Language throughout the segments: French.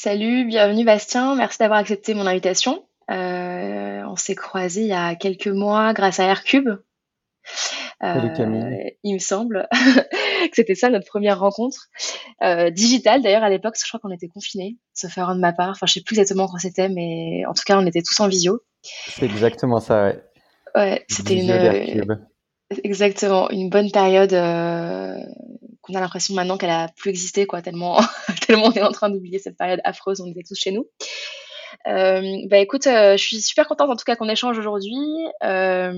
Salut, bienvenue Bastien, merci d'avoir accepté mon invitation. Euh, on s'est croisés il y a quelques mois grâce à Aircube. Camille. il me semble que c'était ça notre première rencontre. Euh, digitale d'ailleurs à l'époque, je crois qu'on était confinés, sauf erreur de ma part. Enfin, je sais plus exactement quand c'était, mais en tout cas, on était tous en visio. C'est exactement ça, ouais. Ouais, c'était une, exactement une bonne période euh, qu'on a l'impression maintenant qu'elle a plus existé, quoi, tellement, tellement on est en train d'oublier cette période affreuse, on était tous chez nous. Euh, bah écoute, euh, je suis super contente en tout cas qu'on échange aujourd'hui. Euh,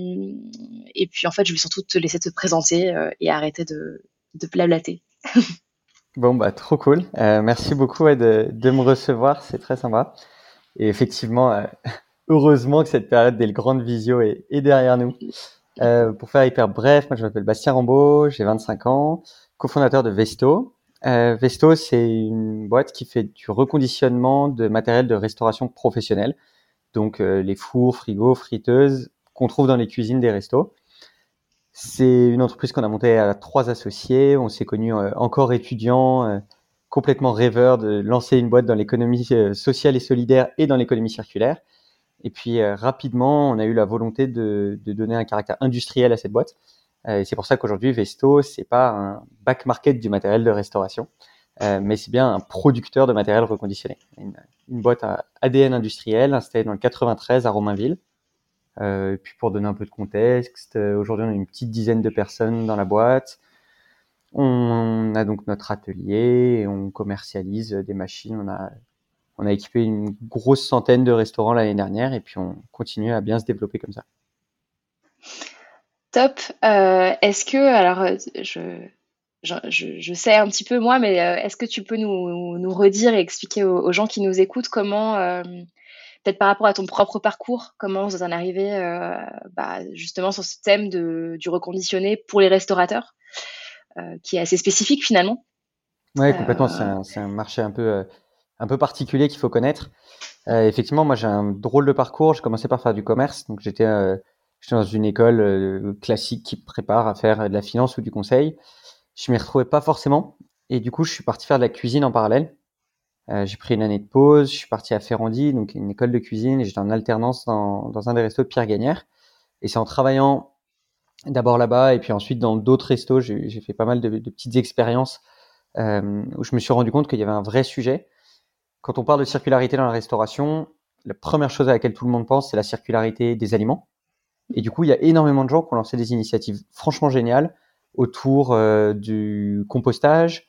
et puis en fait, je vais surtout te laisser te présenter et arrêter de, de blablater. bon, bah trop cool. Merci beaucoup de, de, me recevoir, c'est très sympa. Et effectivement, heureusement que cette période des grandes visio est, est derrière nous. pour faire hyper bref, moi je m'appelle Bastien Rambaud, j'ai 25 ans, cofondateur de Vesto. Euh, Vesto, c'est une boîte qui fait du reconditionnement de matériel de restauration professionnelle. Donc euh, les fours, frigos, friteuses qu'on trouve dans les cuisines des restos. C'est une entreprise qu'on a montée à trois associés. On s'est connus euh, encore étudiants, complètement rêveurs de lancer une boîte dans l'économie sociale et solidaire et dans l'économie circulaire. Et puis rapidement, on a eu la volonté de, de donner un caractère industriel à cette boîte. Euh, et c'est pour ça qu'aujourd'hui, Vesto, c'est pas un back market du matériel de restauration, euh, mais c'est bien un producteur de matériel reconditionné. Une, une, boîte à ADN industriel installée dans le 93 à Romainville. Euh, et puis pour donner un peu de contexte, aujourd'hui on a une petite dizaine de personnes dans la boîte. On a donc notre atelier et on commercialise des machines. On a équipé une grosse centaine de restaurants l'année dernière et puis on continue à bien se développer comme ça. Top. Euh, est-ce que, alors, euh, je, je, je, sais un petit peu moi, mais euh, est-ce que tu peux nous, nous redire et expliquer aux, gens qui nous écoutent comment, peut-être par rapport à ton propre parcours, comment vous en arrivez bah, justement sur ce thème de, du reconditionné pour les restaurateurs, qui est assez spécifique finalement Oui, complètement. C'est un, un, marché un peu, un peu particulier qu'il faut connaître. effectivement, moi j'ai un drôle de parcours. J'ai commencé par faire du commerce, donc j'étais J'étais dans une école euh, classique qui prépare à faire de la finance ou du conseil. Je m'y retrouvais pas forcément. Et du coup, je suis parti faire de la cuisine en parallèle. Euh, j'ai pris une année de pause. Je suis parti à Ferrandi, donc une école de cuisine, j'étais en alternance dans, dans un des restos de Pierre Gagnère. Et c'est en travaillant d'abord là-bas, et puis ensuite dans d'autres restos, j'ai fait pas mal de, de petites expériences euh, où je me suis rendu compte qu'il y avait un vrai sujet. Quand on parle de circularité dans la restauration, la première chose à laquelle tout le monde pense, c'est la circularité des aliments. Et du coup, il y a énormément de gens qui ont lancé des initiatives franchement géniales autour euh, du compostage,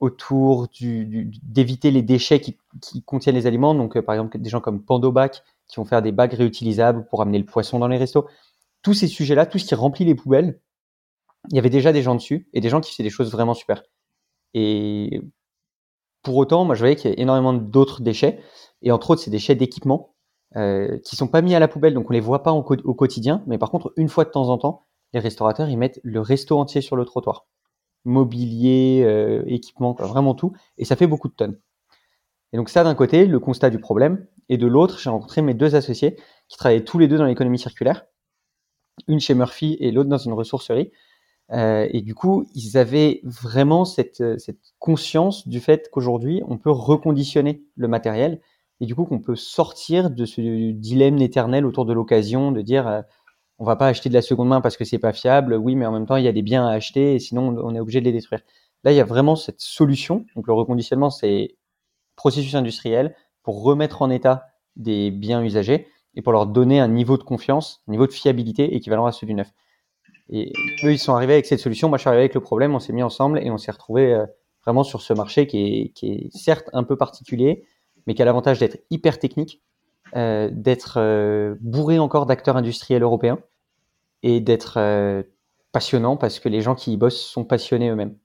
autour d'éviter les déchets qui, contiennent les aliments. Donc, euh, par exemple, des gens comme Pandobac qui vont faire des bagues réutilisables pour amener le poisson dans les restos. Tous ces sujets-là, tout ce qui remplit les poubelles, il y avait déjà des gens dessus et des gens qui faisaient des choses vraiment super. Et pour autant, moi, je voyais qu'il y a énormément d'autres déchets et entre autres, ces déchets d'équipement euh, qui sont pas mis à la poubelle, donc on les voit pas au, quotidien. Mais par contre, une fois de temps en temps, les restaurateurs ils mettent le resto entier sur le trottoir, mobilier, euh, équipement, vraiment tout, et ça fait beaucoup de tonnes. Et donc ça d'un côté, le constat du problème, et de l'autre, j'ai rencontré mes deux associés qui travaillaient tous les deux dans l'économie circulaire, une chez Murphy et l'autre dans une ressourcerie. Euh, et du coup, ils avaient vraiment cette, cette conscience du fait qu'aujourd'hui, on peut reconditionner le matériel et du coup qu'on peut sortir de ce dilemme éternel autour de l'occasion, de dire euh, on va pas acheter de la seconde main parce que c'est pas fiable, oui, mais en même temps il y a des biens à acheter et sinon on est obligé de les détruire. Là, il y a vraiment cette solution. Donc le reconditionnement, c'est processus industriel pour remettre en état des biens usagés et pour leur donner un niveau de confiance, un niveau de fiabilité équivalent à celui du neuf. Et eux, ils sont arrivés avec cette solution. Moi, je suis arrivé avec le problème. On s'est mis ensemble et on s'est retrouvé euh, vraiment sur ce marché qui est certes un peu particulier, mais qui a l'avantage d'être hyper technique, euh, d'être euh, bourré encore d'acteurs industriels européens et d'être euh, passionnant parce que les gens qui y bossent sont passionnés eux-mêmes.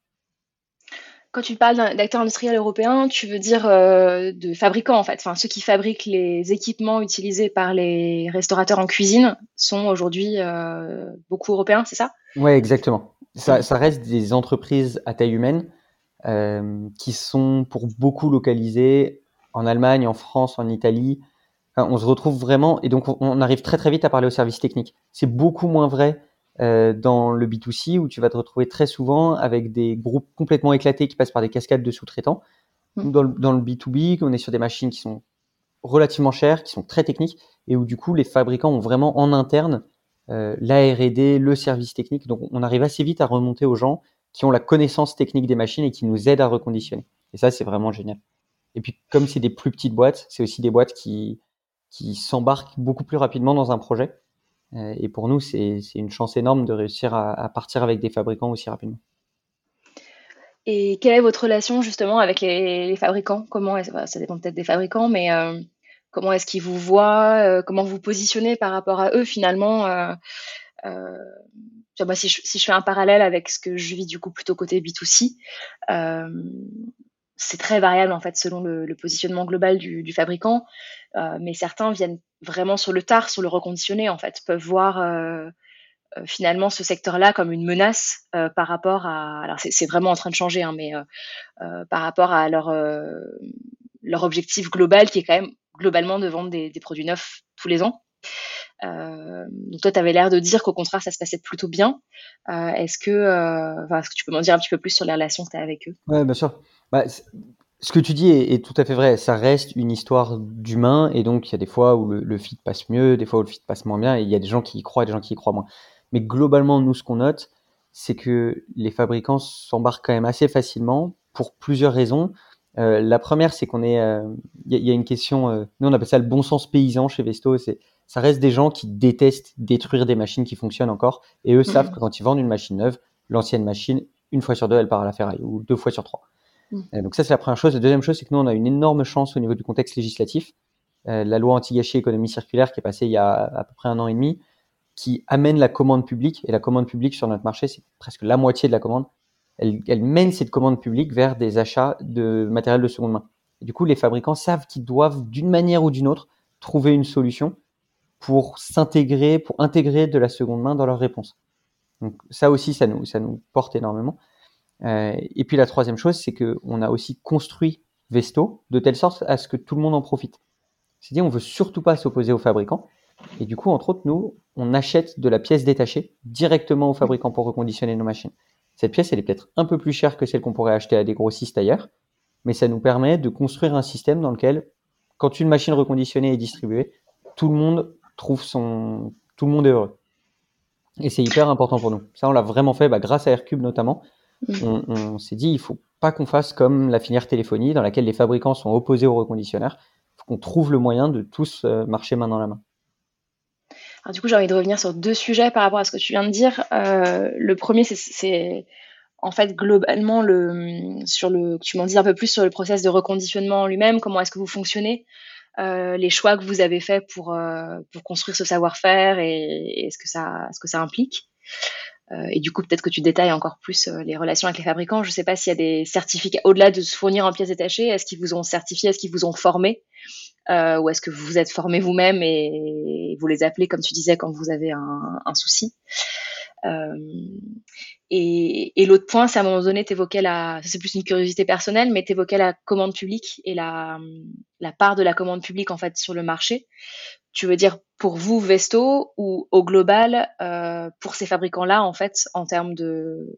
Quand tu parles d'acteurs industriels européens, tu veux dire de fabricants en fait, enfin ceux qui fabriquent les équipements utilisés par les restaurateurs en cuisine sont aujourd'hui beaucoup européens, c'est ça? Oui, exactement. Ça, ça, reste des entreprises à taille humaine qui sont pour beaucoup localisées en Allemagne, en France, en Italie. on se retrouve vraiment, et donc on, arrive très très vite à parler au service technique. C'est beaucoup moins vrai euh, dans le B2C où tu vas te retrouver très souvent avec des groupes complètement éclatés qui passent par des cascades de sous-traitants. Mmh. Dans, le, dans le B2B, on est sur des machines qui sont relativement chères, qui sont très techniques, et où du coup les fabricants ont vraiment en interne euh, la R&D, le service technique. Donc on arrive assez vite à remonter aux gens qui ont la connaissance technique des machines et qui nous aident à reconditionner. Et ça, c'est vraiment génial. Et puis comme c'est des plus petites boîtes, c'est aussi des boîtes qui, qui s'embarquent beaucoup plus rapidement dans un projet. Euh, et pour nous, c'est une chance énorme de réussir à, partir avec des fabricants aussi rapidement. Et quelle est votre relation justement avec les, fabricants? Comment ça dépend peut-être des fabricants, mais euh, comment est-ce qu'ils vous voient euh, Comment vous positionnez par rapport à eux finalement si, je, fais un parallèle avec ce que je vis du coup plutôt côté B2C, c'est très variable en fait selon le, positionnement global du, fabricant, mais certains viennent vraiment sur le tard, sur le reconditionné en fait, peuvent voir euh, finalement ce secteur-là comme une menace euh, par rapport à. Alors c'est vraiment en train de changer, hein, mais euh, par rapport à leur objectif global qui est quand même globalement de vendre des, produits neufs tous les ans. Euh, donc toi, tu avais l'air de dire qu'au contraire, ça se passait plutôt bien. Euh, est-ce que, euh, que tu peux m'en dire un petit peu plus sur les relations que tu as avec eux? Ouais, bien sûr. Bah, ce que tu dis est, est, tout à fait vrai. Ça reste une histoire d'humain, et donc il y a des fois où le, le, fit passe mieux, des fois où le fit passe moins bien, et il y a des gens qui y croient et des gens qui y croient moins. Mais globalement, nous, ce qu'on note, c'est que les fabricants s'embarquent quand même assez facilement pour plusieurs raisons. Euh, la première, c'est qu'on est, il euh, y, y, a une question, euh, nous on appelle ça le bon sens paysan chez Vesto. C'est, ça reste des gens qui détestent détruire des machines qui fonctionnent encore, et eux savent mmh. que quand ils vendent une machine neuve, l'ancienne machine, une fois sur deux, elle part à la ferraille, ou deux fois sur trois. Mmh. donc ça, c'est la première chose. La deuxième chose, c'est que nous, on a une énorme chance au niveau du contexte législatif. la loi anti-gâchis économie circulaire qui est passée il y a à peu près un an et demi, qui amène la commande publique. Et la commande publique sur notre marché, c'est presque la moitié de la commande. Elle, mène cette commande publique vers des achats de matériel de seconde main. Du coup, les fabricants savent qu'ils doivent, d'une manière ou d'une autre, trouver une solution pour s'intégrer, pour intégrer de la seconde main dans leur réponse. Donc ça aussi, ça nous, ça nous porte énormément. Euh, et puis la troisième chose, c'est que on a aussi construit Vesto de telle sorte à ce que tout le monde en profite. C'est-à-dire, on veut surtout pas s'opposer aux fabricants. Et du coup, entre autres, nous, on achète de la pièce détachée directement au fabricant pour reconditionner nos machines. Cette pièce, elle est peut-être un peu plus chère que celle qu'on pourrait acheter à des grossistes ailleurs, mais ça nous permet de construire un système dans lequel, quand une machine reconditionnée est distribuée, tout le monde trouve son, tout le monde est heureux. Et c'est hyper important pour nous. Ça, on l'a vraiment fait, bah, grâce à Aircube notamment. Mmh. On, on s'est dit, il faut pas qu'on fasse comme la filière téléphonie, dans laquelle les fabricants sont opposés aux reconditionneurs. Il faut qu'on trouve le moyen de tous euh, marcher main dans la main. Alors, du coup, j'ai envie de revenir sur deux sujets par rapport à ce que tu viens de dire. Euh, le premier, c'est en fait globalement le sur le tu m'en dis un peu plus sur le process de reconditionnement lui-même. Comment est-ce que vous fonctionnez euh, les choix que vous avez faits pour euh, pour construire ce savoir-faire et, et, ce que ça ce que ça implique. Euh, et du coup, peut-être que tu détailles encore plus euh, les relations avec les fabricants. Je ne sais pas s'il y a des certificats, au-delà de se fournir en pièces détachées, est-ce qu'ils vous ont certifié, est-ce qu'ils vous ont formé euh, Ou est-ce que vous vous êtes formé vous-même et vous les appelez, comme tu disais, quand vous avez un, souci et, et l'autre point, c'est à un moment donné, tu évoquais la, c'est plus une curiosité personnelle, mais tu évoquais la commande publique et la, la part de la commande publique en fait sur le marché. Tu veux dire pour vous Vesto ou au global euh, pour ces fabricants-là en fait en termes de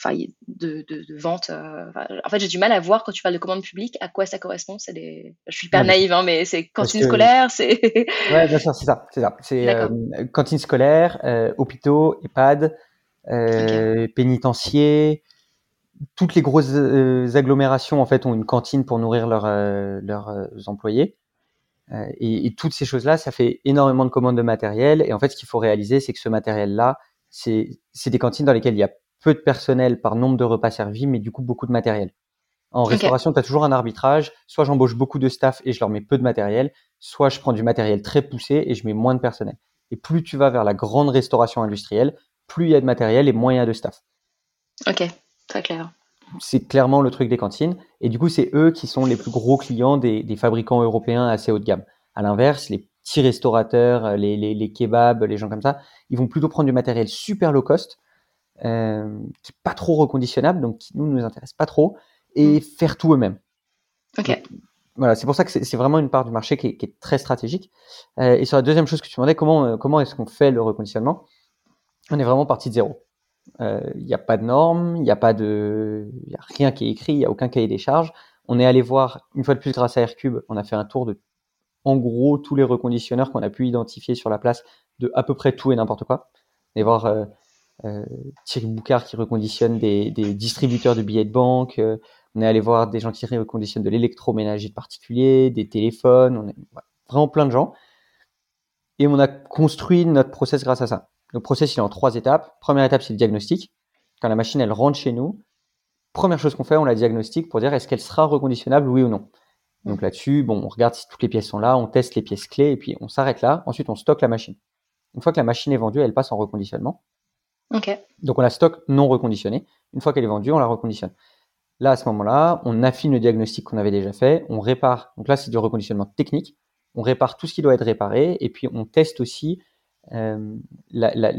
enfin de, de, de vente euh, en fait j'ai du mal à voir quand tu parles de commande publique à quoi ça correspond c'est des je suis hyper ouais, naïve hein, mais c'est cantine que... scolaire c'est ouais bien sûr c'est ça c'est ça c'est euh, cantine scolaire euh, hôpitaux EHPAD okay. pénitenciers toutes les grosses agglomérations en fait ont une cantine pour nourrir leurs leurs employés euh, et, et, toutes ces choses-là, ça fait énormément de commandes de matériel. Et en fait, ce qu'il faut réaliser, c'est que ce matériel-là, c'est des cantines dans lesquelles il y a peu de personnel par nombre de repas servis, mais du coup beaucoup de matériel. En okay. restauration, tu as toujours un arbitrage. Soit j'embauche beaucoup de staff et je leur mets peu de matériel, soit je prends du matériel très poussé et je mets moins de personnel. Et plus tu vas vers la grande restauration industrielle, plus il y a de matériel et moins il y a de staff. Ok, très clair c'est clairement le truc des cantines. Et du coup, c'est eux qui sont les plus gros clients des, des, fabricants européens assez haut de gamme. À l'inverse, les petits restaurateurs, euh, les, les, les, kebabs, les gens comme ça, ils vont plutôt prendre du matériel super low cost, euh, qui est pas trop reconditionnable, donc qui nous nous intéresse pas trop, et mmh. faire tout eux-mêmes. Ok. Donc, voilà, c'est pour ça que c'est vraiment une part du marché qui est, qui est très stratégique. Euh, et sur la deuxième chose que tu demandais, comment euh, comment est-ce qu'on fait le reconditionnement? On est vraiment parti de zéro. Il euh, n'y a pas de normes, il n'y a pas de, y a rien qui est écrit, il n'y a aucun cahier des charges. On est allé voir, une fois de plus grâce à Aircube, on a fait un tour de, en gros, tous les reconditionneurs qu'on a pu identifier sur la place de à peu près tout et n'importe quoi. On est voir euh, Thierry Boucard qui reconditionne des, distributeurs de billets de banque. Euh, on est allé voir des gens qui reconditionnent de l'électroménager de particuliers, des téléphones. On est vraiment plein de gens. Et on a construit notre process grâce à ça. Le process, il est en trois étapes. Première étape, c'est le diagnostic. Quand la machine, elle rentre chez nous, première chose qu'on fait, on la diagnostique pour dire est-ce qu'elle sera reconditionnable, oui ou non. Donc là-dessus, bon, on regarde si toutes les pièces sont là, on teste les pièces clés et puis on s'arrête là. Ensuite, on stocke la machine. Une fois que la machine est vendue, elle passe en reconditionnement. Donc on la stocke non reconditionnée. Une fois qu'elle est vendue, on la reconditionne. Là, à ce moment-là, on affine le diagnostic qu'on avait déjà fait, on répare. Donc là, c'est du reconditionnement technique. On répare tout ce qui doit être réparé et puis on teste aussi euh, la,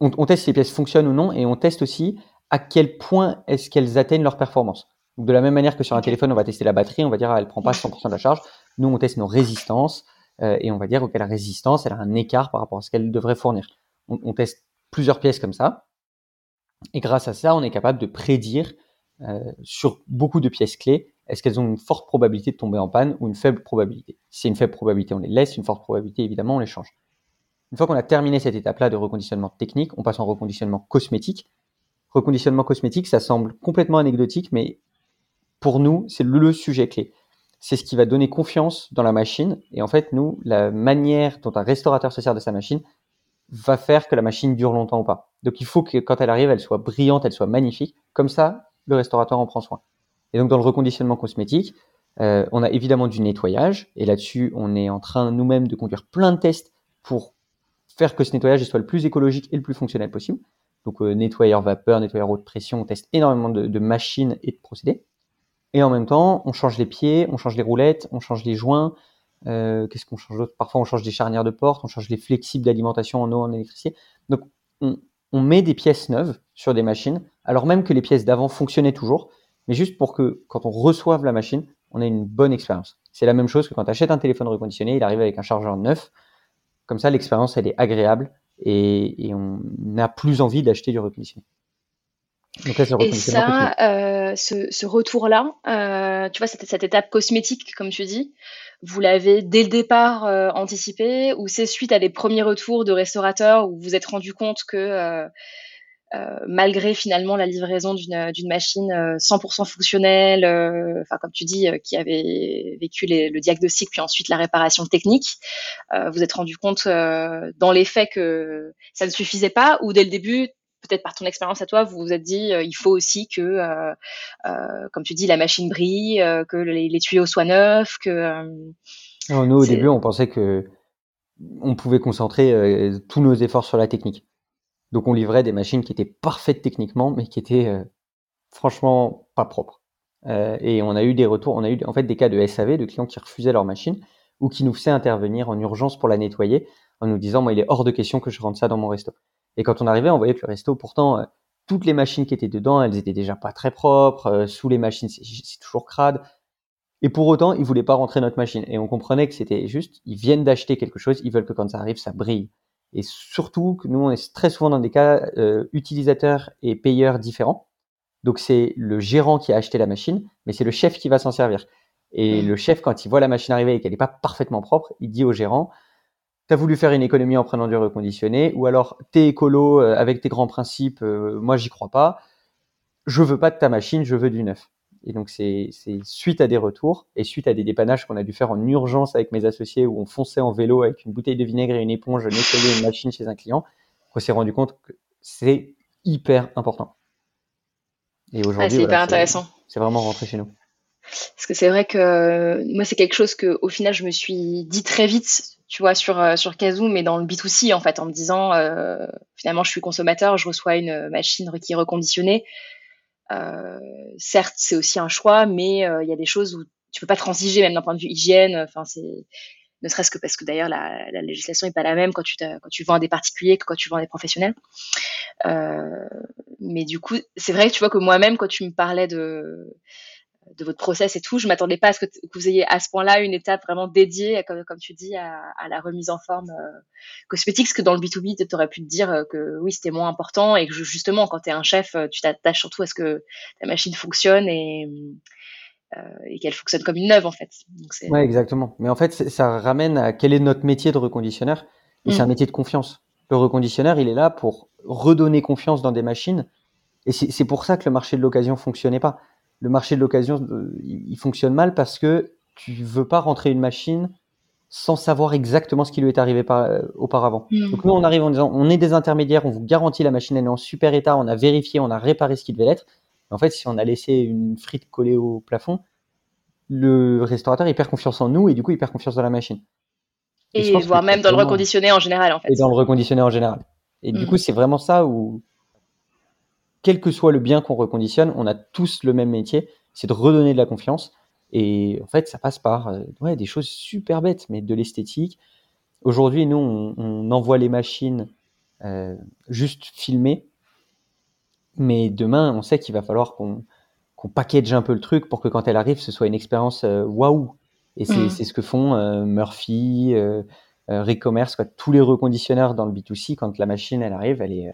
on, teste si les pièces fonctionnent ou non et on teste aussi à quel point est-ce qu'elles atteignent leur performance. Donc de la même manière que sur un téléphone, on va tester la batterie, on va dire ah, elle prend pas 100% de la charge. Nous, on teste nos résistances euh, et on va dire ok la résistance, elle a un écart par rapport à ce qu'elle devrait fournir. on teste plusieurs pièces comme ça. Et grâce à ça, on est capable de prédire euh, sur beaucoup de pièces clés, est-ce qu'elles ont une forte probabilité de tomber en panne ou une faible probabilité. Si c'est une faible probabilité, on les laisse, une forte probabilité, évidemment, on les change. Une fois qu'on a terminé cette étape-là de reconditionnement technique, on passe en reconditionnement cosmétique. Reconditionnement cosmétique, ça semble complètement anecdotique, mais pour nous, c'est le sujet clé. C'est ce qui va donner confiance dans la machine. Et en fait, nous, la manière dont un restaurateur se sert de sa machine, va faire que la machine dure longtemps ou pas. Donc il faut que quand elle arrive, elle soit brillante, elle soit magnifique. Comme ça, le restaurateur en prend soin. Et donc dans le reconditionnement cosmétique, euh, on a évidemment du nettoyage. Et là-dessus, on est en train nous-mêmes de conduire plein de tests pour faire que ce nettoyage soit le plus écologique et le plus fonctionnel possible. Donc euh, nettoyeur vapeur, nettoyeur haute pression, on teste énormément de, de machines et de procédés. Et en même temps, on change les pieds, on change les roulettes, on change les joints, euh, qu'est-ce qu'on change d'autre? Parfois, on change des charnières de porte, on change les flexibles d'alimentation en eau, en électricité. Donc, on, met des pièces neuves sur des machines, alors même que les pièces d'avant fonctionnaient toujours, mais juste pour que quand on reçoive la machine, on ait une bonne expérience. C'est la même chose que quand tu achètes un téléphone reconditionné, il arrive avec un chargeur neuf. Comme ça, l'expérience, elle est agréable et, on n'a plus envie d'acheter du reconditionné. Et ça, euh, ce, retour-là, euh, tu vois, cette, cette, étape cosmétique, comme tu dis, vous l'avez dès le départ euh, anticipé ou c'est suite à des premiers retours de restaurateurs où vous vous êtes rendu compte que euh, euh, malgré finalement la livraison d'une machine 100% fonctionnelle, enfin comme tu dis, qui avait vécu le diagnostic puis ensuite la réparation technique, vous êtes rendu compte dans les faits que ça ne suffisait pas ou dès le début peut-être par ton expérience à toi, vous vous êtes dit, euh, il faut aussi que, euh, euh, comme tu dis, la machine brille, que les, tuyaux soient neufs, que. nous, au début, on pensait que on pouvait concentrer tous nos efforts sur la technique. Donc, on livrait des machines qui étaient parfaites techniquement, mais qui étaient franchement pas propres. et on a eu des retours, on a eu en fait des cas de SAV, de clients qui refusaient leur machine ou qui nous faisaient intervenir en urgence pour la nettoyer en nous disant, moi, il est hors de question que je rentre ça dans mon resto. Et quand on arrivait, on voyait que le resto, pourtant, euh, toutes les machines qui étaient dedans, elles étaient déjà pas très propres. Euh, sous les machines, c'est toujours crade. Et pour autant, ils voulaient pas rentrer notre machine. Et on comprenait que c'était juste, ils viennent d'acheter quelque chose, ils veulent que quand ça arrive, ça brille. Et surtout que nous, on est très souvent dans des cas euh, utilisateurs et payeurs différents. Donc c'est le gérant qui a acheté la machine, mais c'est le chef qui va s'en servir. Et mmh. le chef, quand il voit la machine arriver et qu'elle n'est pas parfaitement propre, il dit au gérant, tu voulu faire une économie en prenant du reconditionné, ou alors t'es écolo euh, avec tes grands principes, euh, moi j'y crois pas, je veux pas de ta machine, je veux du neuf. Et donc c'est suite à des retours et suite à des dépannages qu'on a dû faire en urgence avec mes associés où on fonçait en vélo avec une bouteille de vinaigre et une éponge nettoyer une machine chez un client, qu'on s'est rendu compte que c'est hyper important. Et aujourd'hui, c'est hyper intéressant. C'est vraiment rentré chez nous. Parce que c'est vrai que moi, c'est quelque chose que, au final, je me suis dit très vite, tu vois, sur, euh, sur Kazoo, mais dans le B2C, en fait, en me disant, euh, finalement, je suis consommateur, je reçois une machine qui est reconditionnée. Euh, certes, c'est aussi un choix, mais il y a des choses où tu peux pas transiger, même d'un point de vue hygiène. Enfin, c'est ne serait-ce que parce que d'ailleurs la, la, législation n'est pas la même quand tu, quand tu vends à des particuliers que quand tu vends à des professionnels. Mais du coup, c'est vrai que tu vois que moi-même, quand tu me parlais de de votre process et tout. Je m'attendais pas à ce que, vous ayez à ce point-là une étape vraiment dédiée, comme, comme tu dis, à, à, la remise en forme euh, cosmétique. Parce que dans le B2B, tu aurais pu te dire euh, que oui, c'était moins important et que justement, quand tu es un chef, euh, tu t'attaches surtout à ce que ta machine fonctionne et, euh, et qu'elle fonctionne comme une neuve, en fait. Oui, exactement. Mais en fait, ça ramène à quel est notre métier de reconditionneur. Et c'est un mm. métier de confiance. Le reconditionneur, il est là pour redonner confiance dans des machines. Et c'est pour ça que le marché de l'occasion fonctionnait pas le marché de l'occasion, euh, il fonctionne mal parce que tu veux pas rentrer une machine sans savoir exactement ce qui lui est arrivé par, euh, auparavant. Hmm. Donc nous, on arrive en disant, on est des intermédiaires, on vous garantit la machine, elle est en super état, on a vérifié, on a réparé ce qui devait l'être. En fait, si on a laissé une frite collée au plafond, le restaurateur il perd confiance en nous et du coup il perd confiance dans la machine. Et, voire même dans le reconditionné en général en fait. Et dans le reconditionné en général. Et du hmm. coup c'est vraiment ça où quel que soit le bien qu'on reconditionne, on a tous le même métier, c'est de redonner de la confiance. Et en fait, ça passe par euh, ouais, des choses super bêtes, mais de l'esthétique. Aujourd'hui, nous, on, envoie les machines euh, juste filmées, mais demain, on sait qu'il va falloir qu'on package un peu le truc pour que quand elle arrive, ce soit une expérience euh, waouh. Et c'est mm. ce que font Murphy, Recommerce, quoi, tous les reconditionneurs dans le B2C. Quand la machine elle arrive, elle est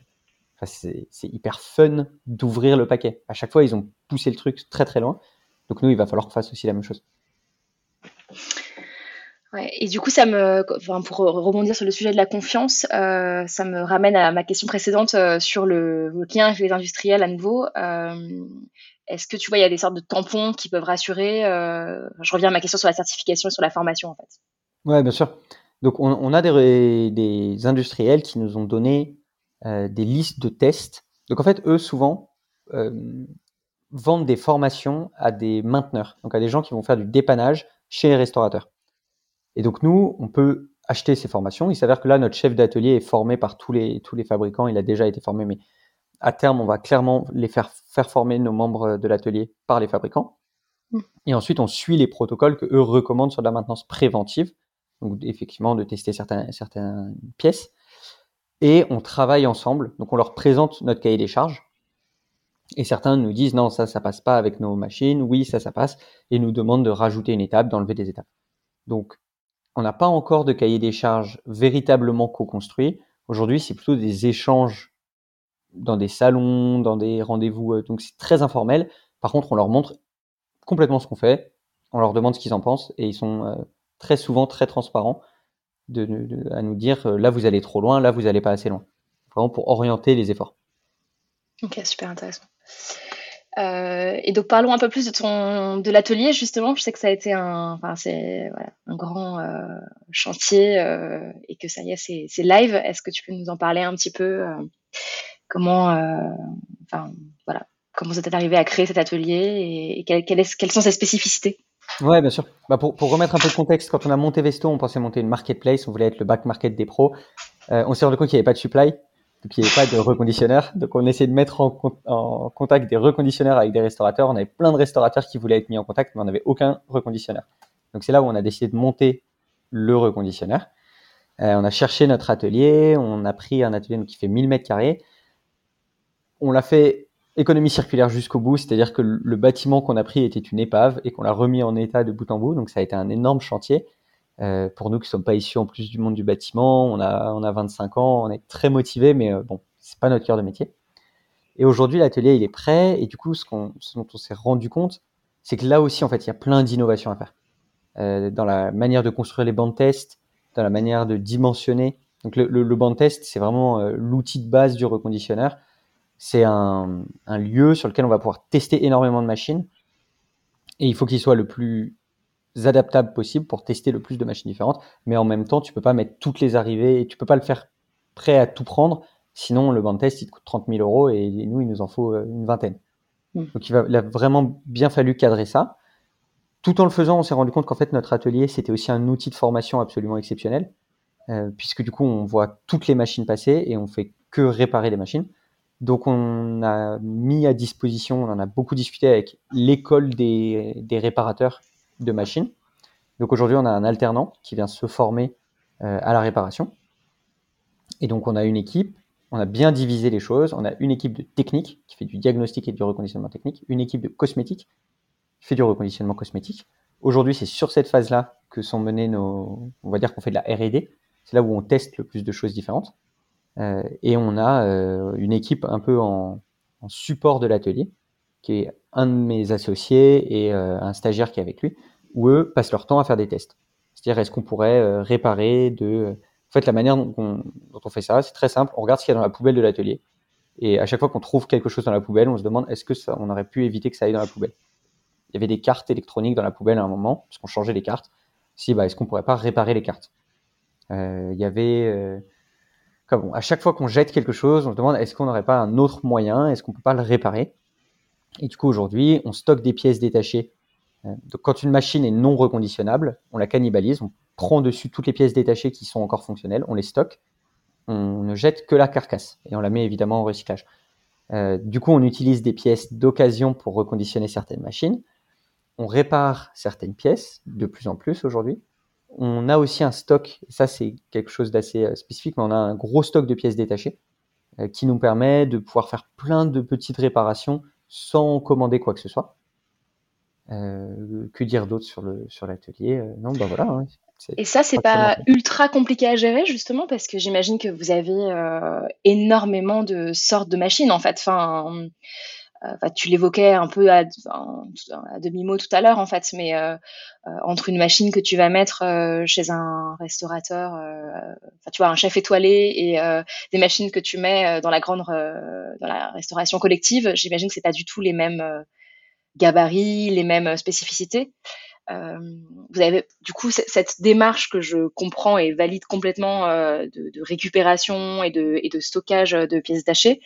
c'est hyper fun d'ouvrir le paquet. À chaque fois, ils ont poussé le truc très très loin. Donc nous, il va falloir qu'on fasse aussi la même chose. et du coup, ça me, pour rebondir sur le sujet de la confiance, euh, ça me ramène à ma question précédente euh, sur le, client avec les industriels à nouveau. Euh, est-ce que tu vois, il y a des sortes de tampons qui peuvent rassurer Je reviens à ma question sur la certification et sur la formation, en fait. Ouais, bien sûr. Donc, on, a des, des, industriels qui nous ont donné des listes de tests. Donc en fait, eux, souvent, euh, vendent des formations à des mainteneurs, donc à des gens qui vont faire du dépannage chez les restaurateurs. Et donc nous, on peut acheter ces formations. Il s'avère que là, notre chef d'atelier est formé par tous les, tous les fabricants. Il a déjà été formé, mais à terme, on va clairement les faire, faire former nos membres de l'atelier par les fabricants. Mmh. Et ensuite, on suit les protocoles que eux recommandent sur la maintenance préventive. Donc, effectivement, de tester certaines pièces et on travaille ensemble. Donc on leur présente notre cahier des charges. Et certains nous disent non, ça, ça passe pas avec nos machines. Oui, ça, ça passe. Et nous demandent de rajouter une étape, d'enlever des étapes. Donc, on n'a pas encore de cahier des charges véritablement co-construit. Aujourd'hui, c'est plutôt des échanges dans des salons, dans des rendez-vous. Euh, donc, c'est très informel. Par contre, on leur montre complètement ce qu'on fait. On leur demande ce qu'ils en pensent et ils sont euh, très souvent très transparents de, à nous dire euh, là vous allez trop loin, là vous allez pas assez loin. Vraiment pour orienter les efforts. Ok, super intéressant. Euh, et donc parlons un peu plus de ton de l'atelier justement. Je sais que ça a été un, enfin, c'est un grand euh, chantier et que ça y est, c'est, c'est live. Est-ce que tu peux nous en parler un petit peu Comment, enfin voilà, comment vous êtes arrivé à créer cet atelier et, quelles, quelles sont ses spécificités? Ouais, bien sûr. Bah pour, pour, remettre un peu de contexte, quand on a monté Vesto, on pensait monter une marketplace, on voulait être le back market des pros. Euh, on s'est rendu compte qu'il n'y avait pas de supply, donc il n'y avait pas de reconditionneur. Donc on essayait de mettre en, en, contact des reconditionneurs avec des restaurateurs. On avait plein de restaurateurs qui voulaient être mis en contact, mais on n'avait aucun reconditionneur. Donc c'est là où on a décidé de monter le reconditionneur. Euh, on a cherché notre atelier, on a pris un atelier qui fait 1000 mètres carrés. On l'a fait économie circulaire jusqu'au bout, c'est-à-dire que le bâtiment qu'on a pris était une épave et qu'on l'a remis en état de bout en bout. Donc ça a été un énorme chantier. Euh, pour nous qui ne sommes pas issus en plus du monde du bâtiment, on a, on a 25 ans, on est très motivés, mais euh, bon, c'est pas notre cœur de métier. Et aujourd'hui, l'atelier, il est prêt. Et du coup, ce, dont on s'est rendu compte, c'est que là aussi, en fait, il y a plein d'innovations à faire. Euh, dans la manière de construire les bancs de test, dans la manière de dimensionner. Donc le, le, le banc de test, c'est vraiment euh, l'outil de base du reconditionneur c'est un, lieu sur lequel on va pouvoir tester énormément de machines. Et il faut qu'il soit le plus adaptable possible pour tester le plus de machines différentes. Mais en même temps, tu peux pas mettre toutes les arrivées et tu peux pas le faire prêt à tout prendre. Sinon, le banc de test, il coûte 30 000 euros et nous, il nous en faut euh, une vingtaine. Mm. Donc, il, va, a vraiment bien fallu cadrer ça. Tout en le faisant, on s'est rendu compte qu'en fait, notre atelier, c'était aussi un outil de formation absolument exceptionnel. Euh, puisque du coup, on voit toutes les machines passer et on fait que réparer les machines. Donc on a mis à disposition, on en a beaucoup discuté avec l'école des, réparateurs de machines. Donc aujourd'hui on a un alternant qui vient se former euh, à la réparation. Et donc on a une équipe, on a bien divisé les choses, on a une équipe de technique qui fait du diagnostic et du reconditionnement technique, une équipe de cosmétique qui fait du reconditionnement cosmétique. Aujourd'hui, c'est sur cette phase-là que sont menées nos, on va dire qu'on fait de la R&D. C'est là où on teste le plus de choses différentes. Euh, et on a euh, une équipe un peu en, support de l'atelier, qui est un de mes associés et euh, un stagiaire qui est avec lui, où eux passent leur temps à faire des tests. C'est-à-dire, est-ce qu'on pourrait réparer de... En fait, la manière dont on, fait ça, c'est très simple. On regarde ce qu'il y a dans la poubelle de l'atelier. Et à chaque fois qu'on trouve quelque chose dans la poubelle, on se demande est-ce que on aurait pu éviter que ça aille dans la poubelle? Il y avait des cartes électroniques dans la poubelle à un moment, parce qu'on changeait les cartes. Si, bah, est-ce qu'on pourrait pas réparer les cartes? Il y avait, à chaque fois qu'on jette quelque chose, on se demande est-ce qu'on n'aurait pas un autre moyen, est-ce qu'on peut pas le réparer? Et du coup, aujourd'hui, on stocke des pièces détachées. Euh, quand une machine est non reconditionnable, on la cannibalise, on prend dessus toutes les pièces détachées qui sont encore fonctionnelles, on les stocke on ne jette que la carcasse et on la met évidemment en recyclage. Euh, du coup, on utilise des pièces d'occasion pour reconditionner certaines machines. On répare certaines pièces de plus en plus aujourd'hui. On a aussi un stock, ça c'est quelque chose d'assez euh, spécifique, mais on a un gros stock de pièces détachées euh, qui nous permet de pouvoir faire plein de petites réparations sans commander quoi que ce soit. Euh, que dire d'autre sur le sur l'atelier Non, bah voilà. Hein. Et ça, c'est pas ultra compliqué à gérer justement parce que j'imagine que vous avez euh, énormément de sortes de machines en fait. Enfin, euh, tu l'évoquais un peu à, demi-mot tout à l'heure en fait, mais euh, euh entre une machine que tu vas mettre euh, chez un restaurateur, enfin tu vois un chef étoilé et des machines que tu mets dans la grande dans la restauration collective, j'imagine que c'est pas du tout les mêmes gabarits, les mêmes spécificités. Euh, vous avez du coup cette démarche que je comprends et valide complètement euh, de, récupération et de, et de, stockage de pièces détachées.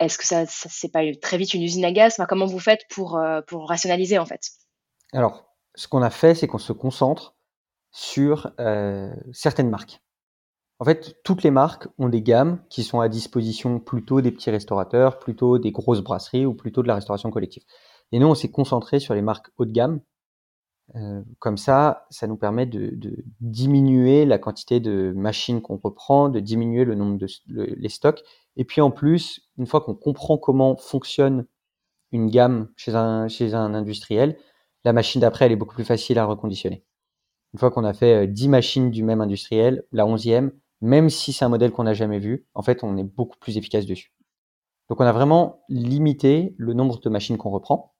Est-ce que ça, ça c'est pas très vite une usine à gaz? Comment vous faites pour, euh, pour rationaliser en fait? Alors, ce qu'on a fait, c'est qu'on se concentre sur euh, certaines marques. En fait, toutes les marques ont des gammes qui sont à disposition plutôt des petits restaurateurs, plutôt des grosses brasseries ou plutôt de la restauration collective. Et nous, on s'est concentré sur les marques haut de gamme. Euh, comme ça, ça nous permet de, de, diminuer la quantité de machines qu'on reprend, de diminuer le nombre de les stocks. Et puis en plus, une fois qu'on comprend comment fonctionne une gamme chez un, industriel, la machine d'après, elle est beaucoup plus facile à reconditionner. Une fois qu'on a fait 10 euh, machines du même industriel, la onzième, même si c'est un modèle qu'on n'a jamais vu, en fait, on est beaucoup plus efficace dessus. Donc on a vraiment limité le nombre de machines qu'on reprend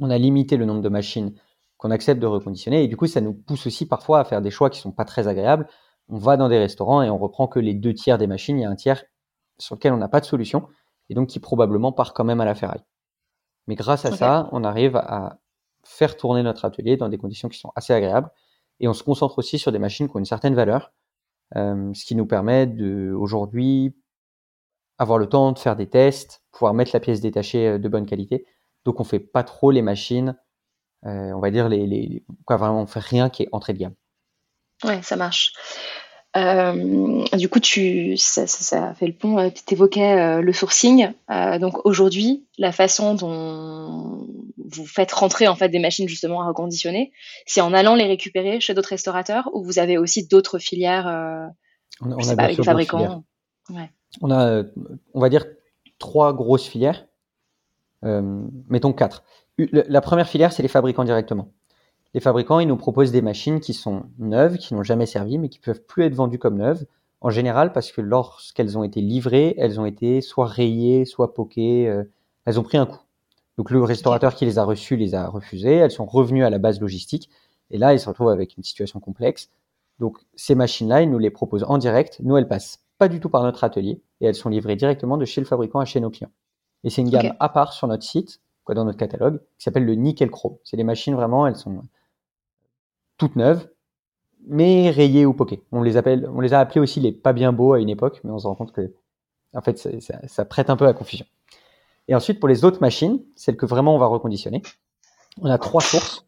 on a limité le nombre de machines qu'on accepte de reconditionner. Et du coup, ça nous pousse aussi parfois à faire des choix qui sont pas très agréables. On va dans des restaurants et on reprend que les deux tiers des machines. Il y a un tiers sur lequel on n'a pas de solution et donc qui probablement part quand même à la ferraille. Mais grâce à ça, on arrive à faire tourner notre atelier dans des conditions qui sont assez agréables et on se concentre aussi sur des machines qui ont une certaine valeur, euh, ce qui nous permet de aujourd'hui avoir le temps de faire des tests, pouvoir mettre la pièce détachée euh, de bonne qualité donc on fait pas trop les machines, euh, on va dire les, les quoi, vraiment on fait rien qui est entrée de gamme. Ouais, ça marche. Euh, du coup, tu, ça, ça, fait le pont. Euh, tu évoquais le sourcing. donc aujourd'hui, la façon dont vous faites rentrer en fait des machines justement à reconditionner, c'est en allant les récupérer chez d'autres restaurateurs ou vous avez aussi d'autres filières On, a pas, avec des fabricants? Ouais. On a, on va dire trois grosses filières. Euh, mettons quatre. La première filière, c'est les fabricants directement. Les fabricants, ils nous proposent des machines qui sont neuves, qui n'ont jamais servi, mais qui peuvent plus être vendues comme neuves. En général, parce que lorsqu'elles ont été livrées, elles ont été soit rayées, soit poquées, euh, elles ont pris un coup. Donc le restaurateur qui les a reçues les a refusées, elles sont revenues à la base logistique, et là, ils se retrouvent avec une situation complexe. Donc ces machines-là, ils nous les proposent en direct. Nous, elles passent pas du tout par notre atelier, et elles sont livrées directement de chez le fabricant à chez nos clients. Et c'est une gamme à part sur notre site, quoi, dans notre catalogue, qui s'appelle le Nickel Chrome. C'est des machines vraiment, elles sont toutes neuves, mais rayées ou poquées. On les appelle, on les a appelées aussi les pas bien beaux à une époque, mais on se rend compte que, en fait, ça prête un peu à confusion. Et ensuite, pour les autres machines, celles que vraiment on va reconditionner, on a trois sources.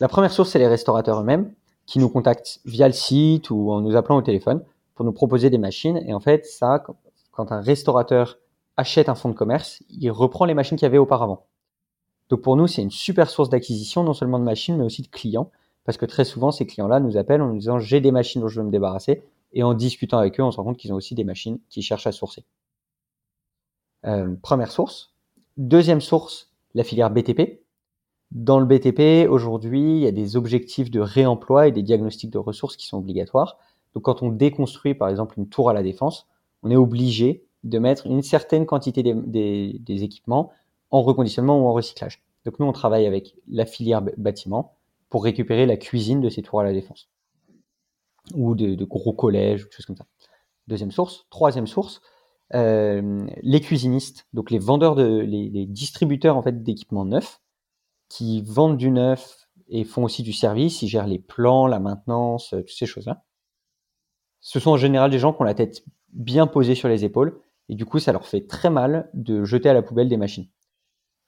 La première source, c'est les restaurateurs eux-mêmes qui nous contactent via le site ou en nous appelant au téléphone pour nous proposer des machines. Et en fait, ça, quand un restaurateur achète un fonds de commerce, il reprend les machines qu'il y avait auparavant. Donc pour nous, c'est une super source d'acquisition, non seulement de machines, mais aussi de clients, parce que très souvent, ces clients-là nous appellent en nous disant j'ai des machines dont je veux me débarrasser, et en discutant avec eux, on se rend compte qu'ils ont aussi des machines qu'ils cherchent à sourcer. Euh, première source. Deuxième source, la filière BTP. Dans le BTP, aujourd'hui, il y a des objectifs de réemploi et des diagnostics de ressources qui sont obligatoires. Donc, quand on déconstruit, par exemple, une tour à la défense, on est obligé de mettre une certaine quantité des, des équipements en reconditionnement ou en recyclage. Donc, nous, on travaille avec la filière bâtiment pour récupérer la cuisine de ces tours à la défense ou de, gros collèges ou choses comme ça. Deuxième source. Troisième source, euh, les cuisinistes, donc les vendeurs, de, les, les distributeurs en fait d'équipements neufs, qui vendent du neuf et font aussi du service, ils gèrent les plans, la maintenance, euh, toutes ces choses-là. Ce sont en général des gens qui ont la tête bien posée sur les épaules, et du coup ça leur fait très mal de jeter à la poubelle des machines.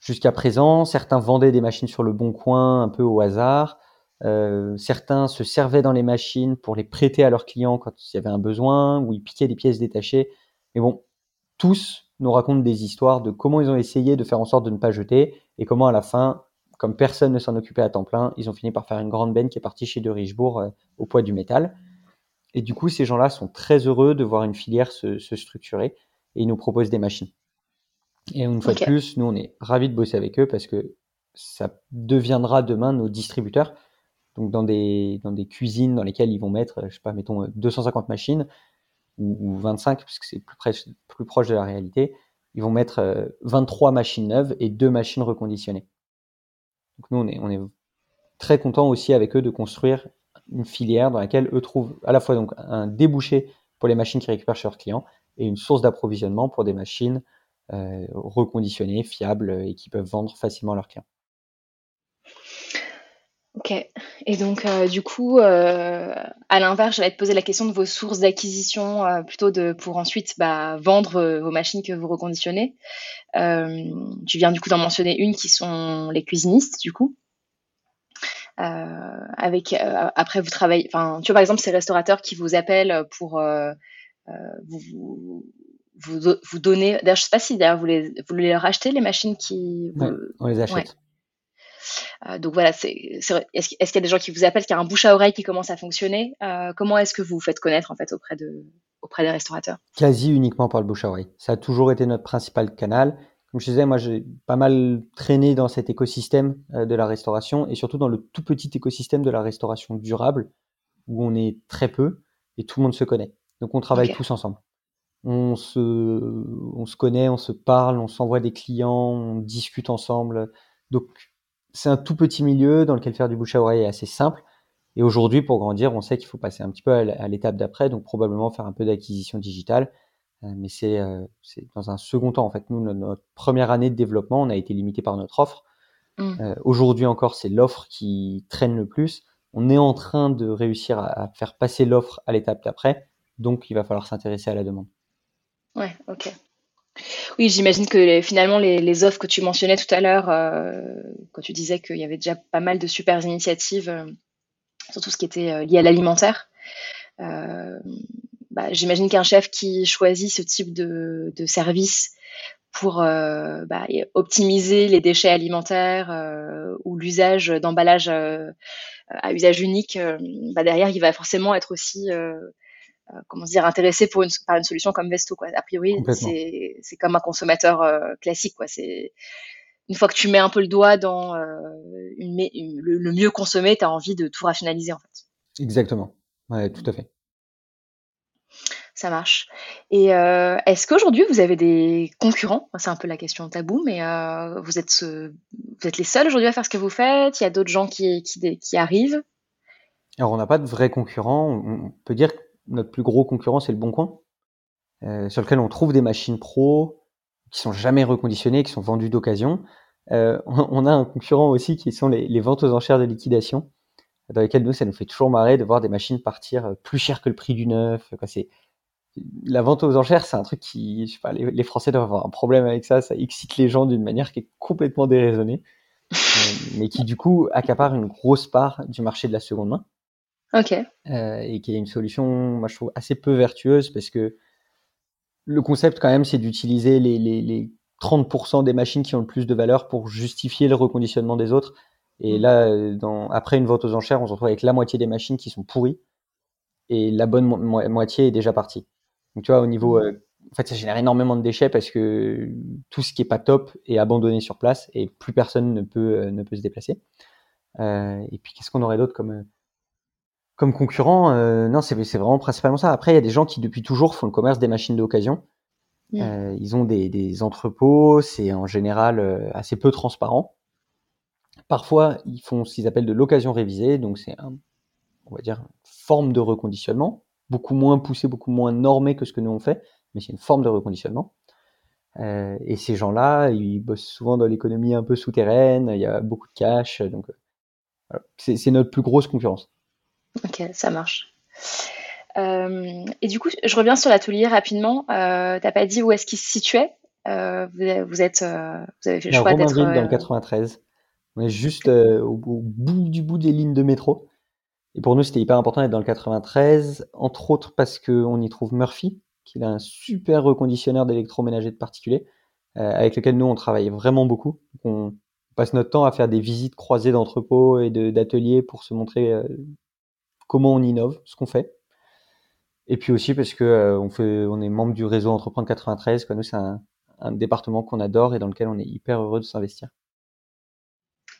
Jusqu'à présent, certains vendaient des machines sur le bon coin un peu au hasard, euh, certains se servaient dans les machines pour les prêter à leurs clients quand il y avait un besoin, ou ils piquaient des pièces détachées. Mais bon, tous nous racontent des histoires de comment ils ont essayé de faire en sorte de ne pas jeter et comment à la fin, comme personne ne s'en occupait à temps plein, ils ont fini par faire une grande benne qui est partie chez De Richebourg euh, au poids du métal. Et du coup, ces gens-là sont très heureux de voir une filière se, se, structurer et ils nous proposent des machines. Et une fois de plus, nous, on est ravis de bosser avec eux parce que ça deviendra demain nos distributeurs donc dans des, dans des cuisines dans lesquelles ils vont mettre, je sais pas, mettons 250 machines ou, 25, parce que c'est plus, plus proche de la réalité, ils vont mettre 23 euh, machines neuves et deux machines reconditionnées. Donc nous, on est, on est très content aussi avec eux de construire une filière dans laquelle eux trouvent à la fois donc un débouché pour les machines qui récupèrent chez leurs clients et une source d'approvisionnement pour des machines euh, reconditionnées, fiables et qui peuvent vendre facilement à leurs clients. Ok. Et donc, euh, du coup, euh, à l'inverse, j'allais te poser la question de vos sources d'acquisition, plutôt de pour ensuite bah, vendre vos machines que vous reconditionnez. tu viens du coup d'en mentionner une qui sont les cuisinistes, du coup. avec après vous travaillez, tu vois par exemple ces restaurateurs qui vous appellent pour vous, vous, donner. D'ailleurs, je sais pas si d'ailleurs vous les vous les leur achetez les machines qui. on les achète. Euh, donc voilà, c'est, est-ce, qu'il y a des gens qui vous appellent, qu'il y a un bouche à oreille qui commence à fonctionner euh, Comment est-ce que vous vous faites connaître en fait auprès, de, auprès des restaurateurs? Quasi uniquement par le bouche à oreille. Ça a toujours été notre principal canal. Comme je disais, moi j'ai pas mal traîné dans cet écosystème euh, de la restauration et surtout dans le tout petit écosystème de la restauration durable où on est très peu et tout le monde se connaît. Donc on travaille tous ensemble. On se, on se connaît, on se parle, on s'envoie des clients, on discute ensemble. Donc c'est un tout petit milieu dans lequel faire du bouche à oreille est assez simple. Et aujourd'hui, pour grandir, on sait qu'il faut passer un petit peu à l'étape d'après, donc probablement faire un peu d'acquisition digitale. Euh, mais euh, c'est dans un second temps. En fait, nous, notre, première année de développement, on a été limité par notre offre. Mm. Euh, aujourd'hui encore, c'est l'offre qui traîne le plus. On est en train de réussir à, à faire passer l'offre à l'étape d'après. Donc, il va falloir s'intéresser à la demande. Ouais, ok. Oui, j'imagine que finalement les, offres que tu mentionnais tout à l'heure, euh, quand tu disais qu'il y avait déjà pas mal de super initiatives euh, sur tout ce qui était euh, lié à l'alimentaire, bah, j'imagine qu'un chef qui choisit ce type de, service pour bah, optimiser les déchets alimentaires ou l'usage d'emballage à usage unique, bah, derrière, il va forcément être aussi euh, comment dire, intéressé pour une, par une solution comme Vesto. Quoi. A priori, c'est comme un consommateur euh, classique. Quoi. C'est une fois que tu mets un peu le doigt dans euh, une, le, mieux consommé, tu as envie de tout rationaliser en fait. Exactement. Ouais, tout à fait. Ça marche. Et est-ce qu'aujourd'hui vous avez des concurrents? C'est un peu la question tabou, mais vous êtes vous êtes les seuls aujourd'hui à faire ce que vous faites? Il y a d'autres gens qui, qui, qui arrivent? Alors on n'a pas de vrais concurrents. On peut dire notre plus gros concurrent, c'est le Bon Coin, euh, sur lequel on trouve des machines pro qui sont jamais reconditionnées, qui sont vendues d'occasion. Euh, on, a un concurrent aussi qui sont les, ventes aux enchères de liquidation, dans lesquelles nous, ça nous fait toujours marrer de voir des machines partir plus cher que le prix du neuf. c'est la vente aux enchères, c'est un truc qui, je sais pas, les, Français doivent avoir un problème avec ça. Ça excite les gens d'une manière qui est complètement déraisonnée, euh, mais qui du coup accapare une grosse part du marché de la seconde main. Ok. Euh, et qui est une solution, moi je trouve assez peu vertueuse parce que le concept quand même, c'est d'utiliser les, les, les 30% des machines qui ont le plus de valeur pour justifier le reconditionnement des autres. Et mm. là, dans, après une vente aux enchères, on se retrouve avec la moitié des machines qui sont pourries et la bonne moitié est déjà partie. Donc tu vois, au niveau, mm. euh, en fait, ça génère énormément de déchets parce que tout ce qui est pas top est abandonné sur place et plus personne ne peut ne peut se déplacer. et puis qu'est-ce qu'on aurait d'autre comme comme concurrent Non, c'est vraiment principalement ça. Après, il y a des gens qui depuis toujours font le commerce des machines d'occasion. Mmh. ils ont des, des entrepôts, c'est en général assez peu transparent. Parfois, ils font ce qu'ils appellent de l'occasion révisée, donc c'est un, on va dire, forme de reconditionnement, beaucoup moins poussé, beaucoup moins normé que ce que nous on fait, mais c'est une forme de reconditionnement. Euh, et ces gens-là, ils bossent souvent dans l'économie un peu souterraine, il y a beaucoup de cash, donc euh, c'est notre plus grosse concurrence. Ok, ça marche. Euh, et du coup, je reviens sur l'atelier rapidement. Euh, T'as pas dit où est-ce qu'il se situait? Vous, vous, êtes, vous avez fait le choix d'être dans le 93. On est juste au, au, bout du bout des lignes de métro. Et pour nous, c'était hyper important d'être dans le 93, entre autres parce qu'on y trouve Murphy, qui est un super reconditionneur d'électroménager de particuliers, euh, avec lequel nous, on travaille vraiment beaucoup. On passe notre temps à faire des visites croisées d'entrepôts et d'ateliers pour se montrer euh, comment on innove, ce qu'on fait. Et puis aussi parce que euh, on, est membre du réseau Entreprendre 93. Quoi. Nous, c'est un, département qu'on adore et dans lequel on est hyper heureux de s'investir.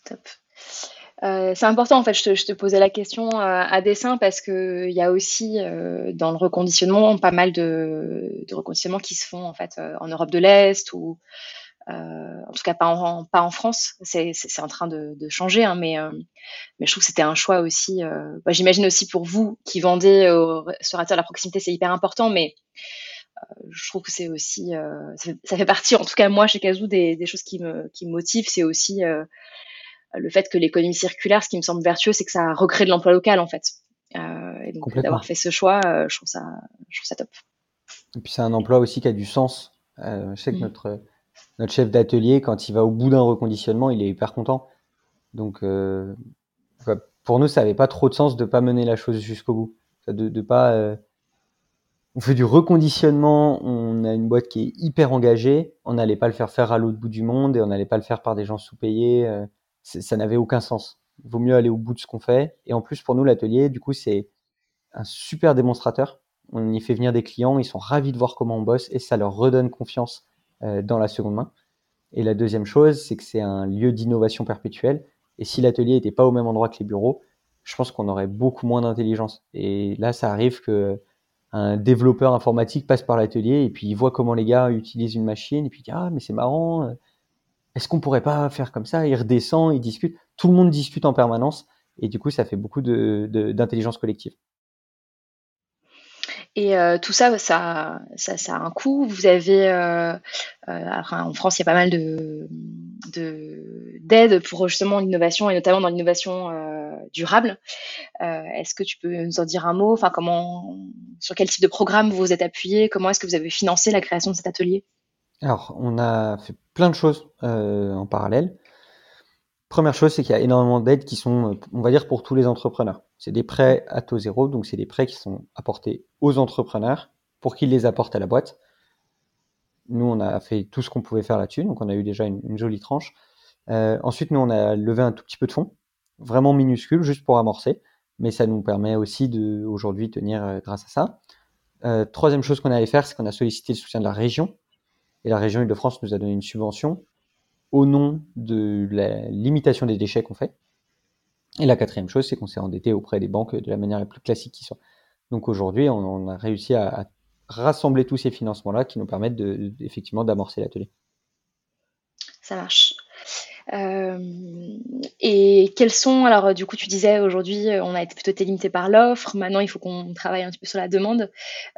Top. Euh, c'est important en fait, je te, posais la question euh, à dessein parce que il y a aussi dans le reconditionnement pas mal de, de reconditionnements qui se font en fait en Europe de l'Est ou en tout cas pas en, pas en France. C'est, en train de, de changer, hein, mais mais je trouve que c'était un choix aussi. Bah, j'imagine aussi pour vous qui vendez au restaurateur la proximité, c'est hyper important, mais je trouve que c'est aussi ça, ça, fait partie en tout cas moi chez Kazoo des, des choses qui me qui me motivent, c'est aussi le fait que l'économie circulaire, ce qui me semble vertueux, c'est que ça recrée de l'emploi local en fait. Euh, et donc d'avoir fait ce choix, euh, je trouve ça, je trouve ça top. Et puis c'est un emploi aussi qui a du sens. Euh, je sais que mm. notre notre chef d'atelier, quand il va au bout d'un reconditionnement, il est hyper content. Donc pour nous, ça n'avait pas trop de sens de pas mener la chose jusqu'au bout, de, pas on fait du reconditionnement, on a une boîte qui est hyper engagée, on n'allait pas le faire faire à l'autre bout du monde et on n'allait pas le faire par des gens sous-payés ça n'avait aucun sens. Il vaut mieux aller au bout de ce qu'on fait. Et en plus, pour nous, l'atelier, du coup, c'est un super démonstrateur. On y fait venir des clients, ils sont ravis de voir comment on bosse et ça leur redonne confiance euh, dans la seconde main. Et la deuxième chose, c'est que c'est un lieu d'innovation perpétuelle. Et si l'atelier n'était pas au même endroit que les bureaux, je pense qu'on aurait beaucoup moins d'intelligence. Et là, ça arrive que un développeur informatique passe par l'atelier et puis il voit comment les gars utilisent une machine et puis il dit ah mais c'est marrant est-ce qu'on pourrait pas faire comme ça? Il redescend, il discute. Tout le monde discute en permanence. Et du coup, ça fait beaucoup d'intelligence de, collective. Et euh, tout ça ça, a un coût. Vous avez, euh, euh, en France, il y a pas mal de d'aides pour justement l'innovation et notamment dans l'innovation durable. est-ce que tu peux nous en dire un mot? Enfin, comment, sur quel type de programme vous vous êtes appuyé? Comment est-ce que vous avez financé la création de cet atelier? Alors, on a fait plein de choses en parallèle. Première chose, c'est qu'il y a énormément d'aides qui sont, euh, on va dire, pour tous les entrepreneurs. C'est des prêts à taux zéro, donc c'est des prêts qui sont apportés aux entrepreneurs pour qu'ils les apportent à la boîte. Nous, on a fait tout ce qu'on pouvait faire là-dessus, donc on a eu déjà une, jolie tranche. Euh, ensuite, nous, on a levé un tout petit peu de fonds, vraiment minuscule, juste pour amorcer, mais ça nous permet aussi de aujourd'hui tenir grâce à ça. troisième chose qu'on allait faire, c'est qu'on a sollicité le soutien de la région et la région Île-de-France nous a donné une subvention au nom de la limitation des déchets qu'on fait. Et la quatrième chose, c'est qu'on s'est endetté auprès des banques de la manière la plus classique qui soit. Donc aujourd'hui, on, a réussi à, rassembler tous ces financements-là qui nous permettent effectivement d'amorcer l'atelier. Ça marche. Euh, et quels sont, alors du coup tu disais aujourd'hui on a été plutôt limité par l'offre, maintenant il faut qu'on travaille un petit peu sur la demande.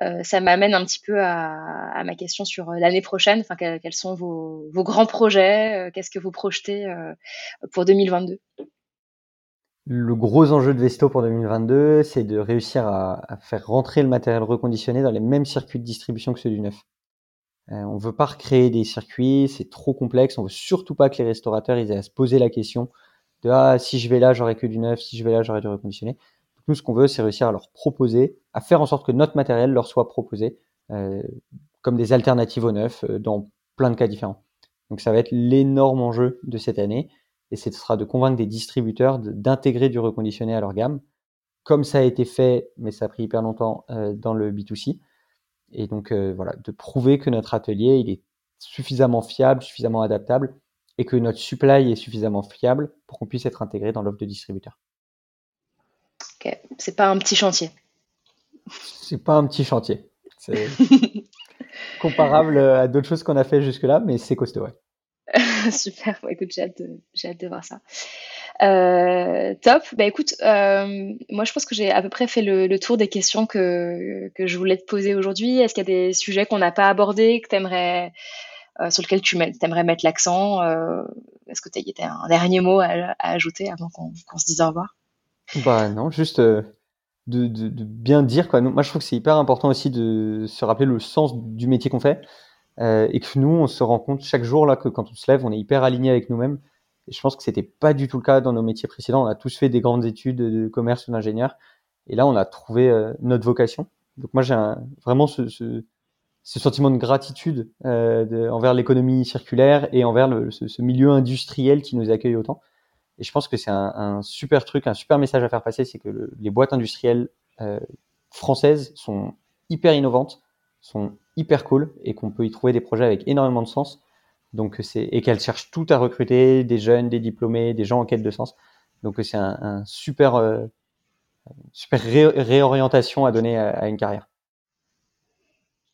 Euh, ça m'amène un petit peu à, ma question sur l'année prochaine, enfin quels, sont vos, grands projets, euh, qu'est-ce que vous projetez pour 2022 le gros enjeu de Vesto pour 2022, c'est de réussir à, faire rentrer le matériel reconditionné dans les mêmes circuits de distribution que ceux du neuf. Euh, on veut pas recréer des circuits, c'est trop complexe. On veut surtout pas que les restaurateurs ils aient à se poser la question de ah si je vais là j'aurai que du neuf, si je vais là j'aurai du reconditionné. nous ce qu'on veut c'est réussir à leur proposer, à faire en sorte que notre matériel leur soit proposé euh, comme des alternatives au neuf euh, dans plein de cas différents. Donc ça va être l'énorme enjeu de cette année et ce sera de convaincre des distributeurs d'intégrer du reconditionné à leur gamme, comme ça a été fait, mais ça a pris hyper longtemps dans le B2C Et donc voilà, de prouver que notre atelier il est suffisamment fiable, suffisamment adaptable et que notre supply est suffisamment fiable pour qu'on puisse être intégré dans l'offre de distributeur. Ok, c'est pas un petit chantier. C'est pas un petit chantier. C'est comparable à d'autres choses qu'on a fait jusque-là, mais c'est costaud, ouais. Super, écoute, j'ai hâte, de, voir ça. Euh, top, bah écoute, euh, moi je pense que j'ai à peu près fait le, tour des questions que, que je voulais te poser aujourd'hui. Est-ce qu'il y a des sujets qu'on n'a pas abordés, que t'aimerais, euh, sur lesquels tu aimerais mettre l'accent Est-ce que tu as un dernier mot à, ajouter avant qu'on se dise au revoir? Bah non, juste de, de, bien dire. Quoi. Moi je trouve que c'est hyper important aussi de se rappeler le sens du métier qu'on fait. Et que nous, on se rend compte chaque jour là que quand on se lève, on est hyper aligné avec nous-mêmes. Je pense que c'était pas du tout le cas dans nos métiers précédents. On a tous fait des grandes études de commerce ou d'ingénieur, et là, on a trouvé euh, notre vocation. Donc moi, j'ai vraiment ce, sentiment de gratitude euh, envers l'économie circulaire et envers ce, milieu industriel qui nous accueille autant. Et je pense que c'est un, un, super truc, un super message à faire passer, c'est que les boîtes industrielles euh, françaises sont hyper innovantes, sont hyper cool et qu'on peut y trouver des projets avec énormément de sens. Donc c'est et qu'elle cherche tout à recruter des jeunes, des diplômés, des gens en quête de sens. Donc c'est un, super euh, super réorientation à donner à, une carrière.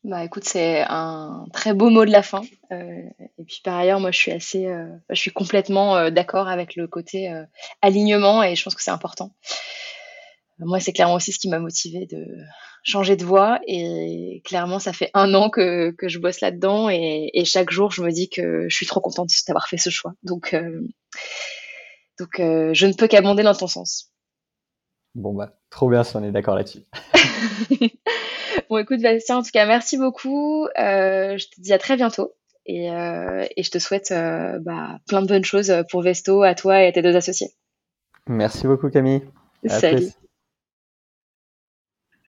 Bah écoute, c'est un très beau mot de la fin. Euh, et puis par ailleurs, moi je suis assez, euh, je suis complètement d'accord avec le côté alignement et je pense que c'est important. Moi, c'est clairement aussi ce qui m'a motivé de, changer de voie. Et clairement, ça fait un an que, que je bosse là-dedans. Et, et, chaque jour, je me dis que je suis trop contente d'avoir fait ce choix. Donc, euh, donc euh, je ne peux qu'abonder dans ton sens. Bon, bah, trop bien si on est d'accord là-dessus. bon, écoute, Bastien, en tout cas, merci beaucoup. Euh, je te dis à très bientôt. Et, et je te souhaite bah, plein de bonnes choses pour Vesto, à toi et à tes deux associés. Merci beaucoup, Camille. Salut.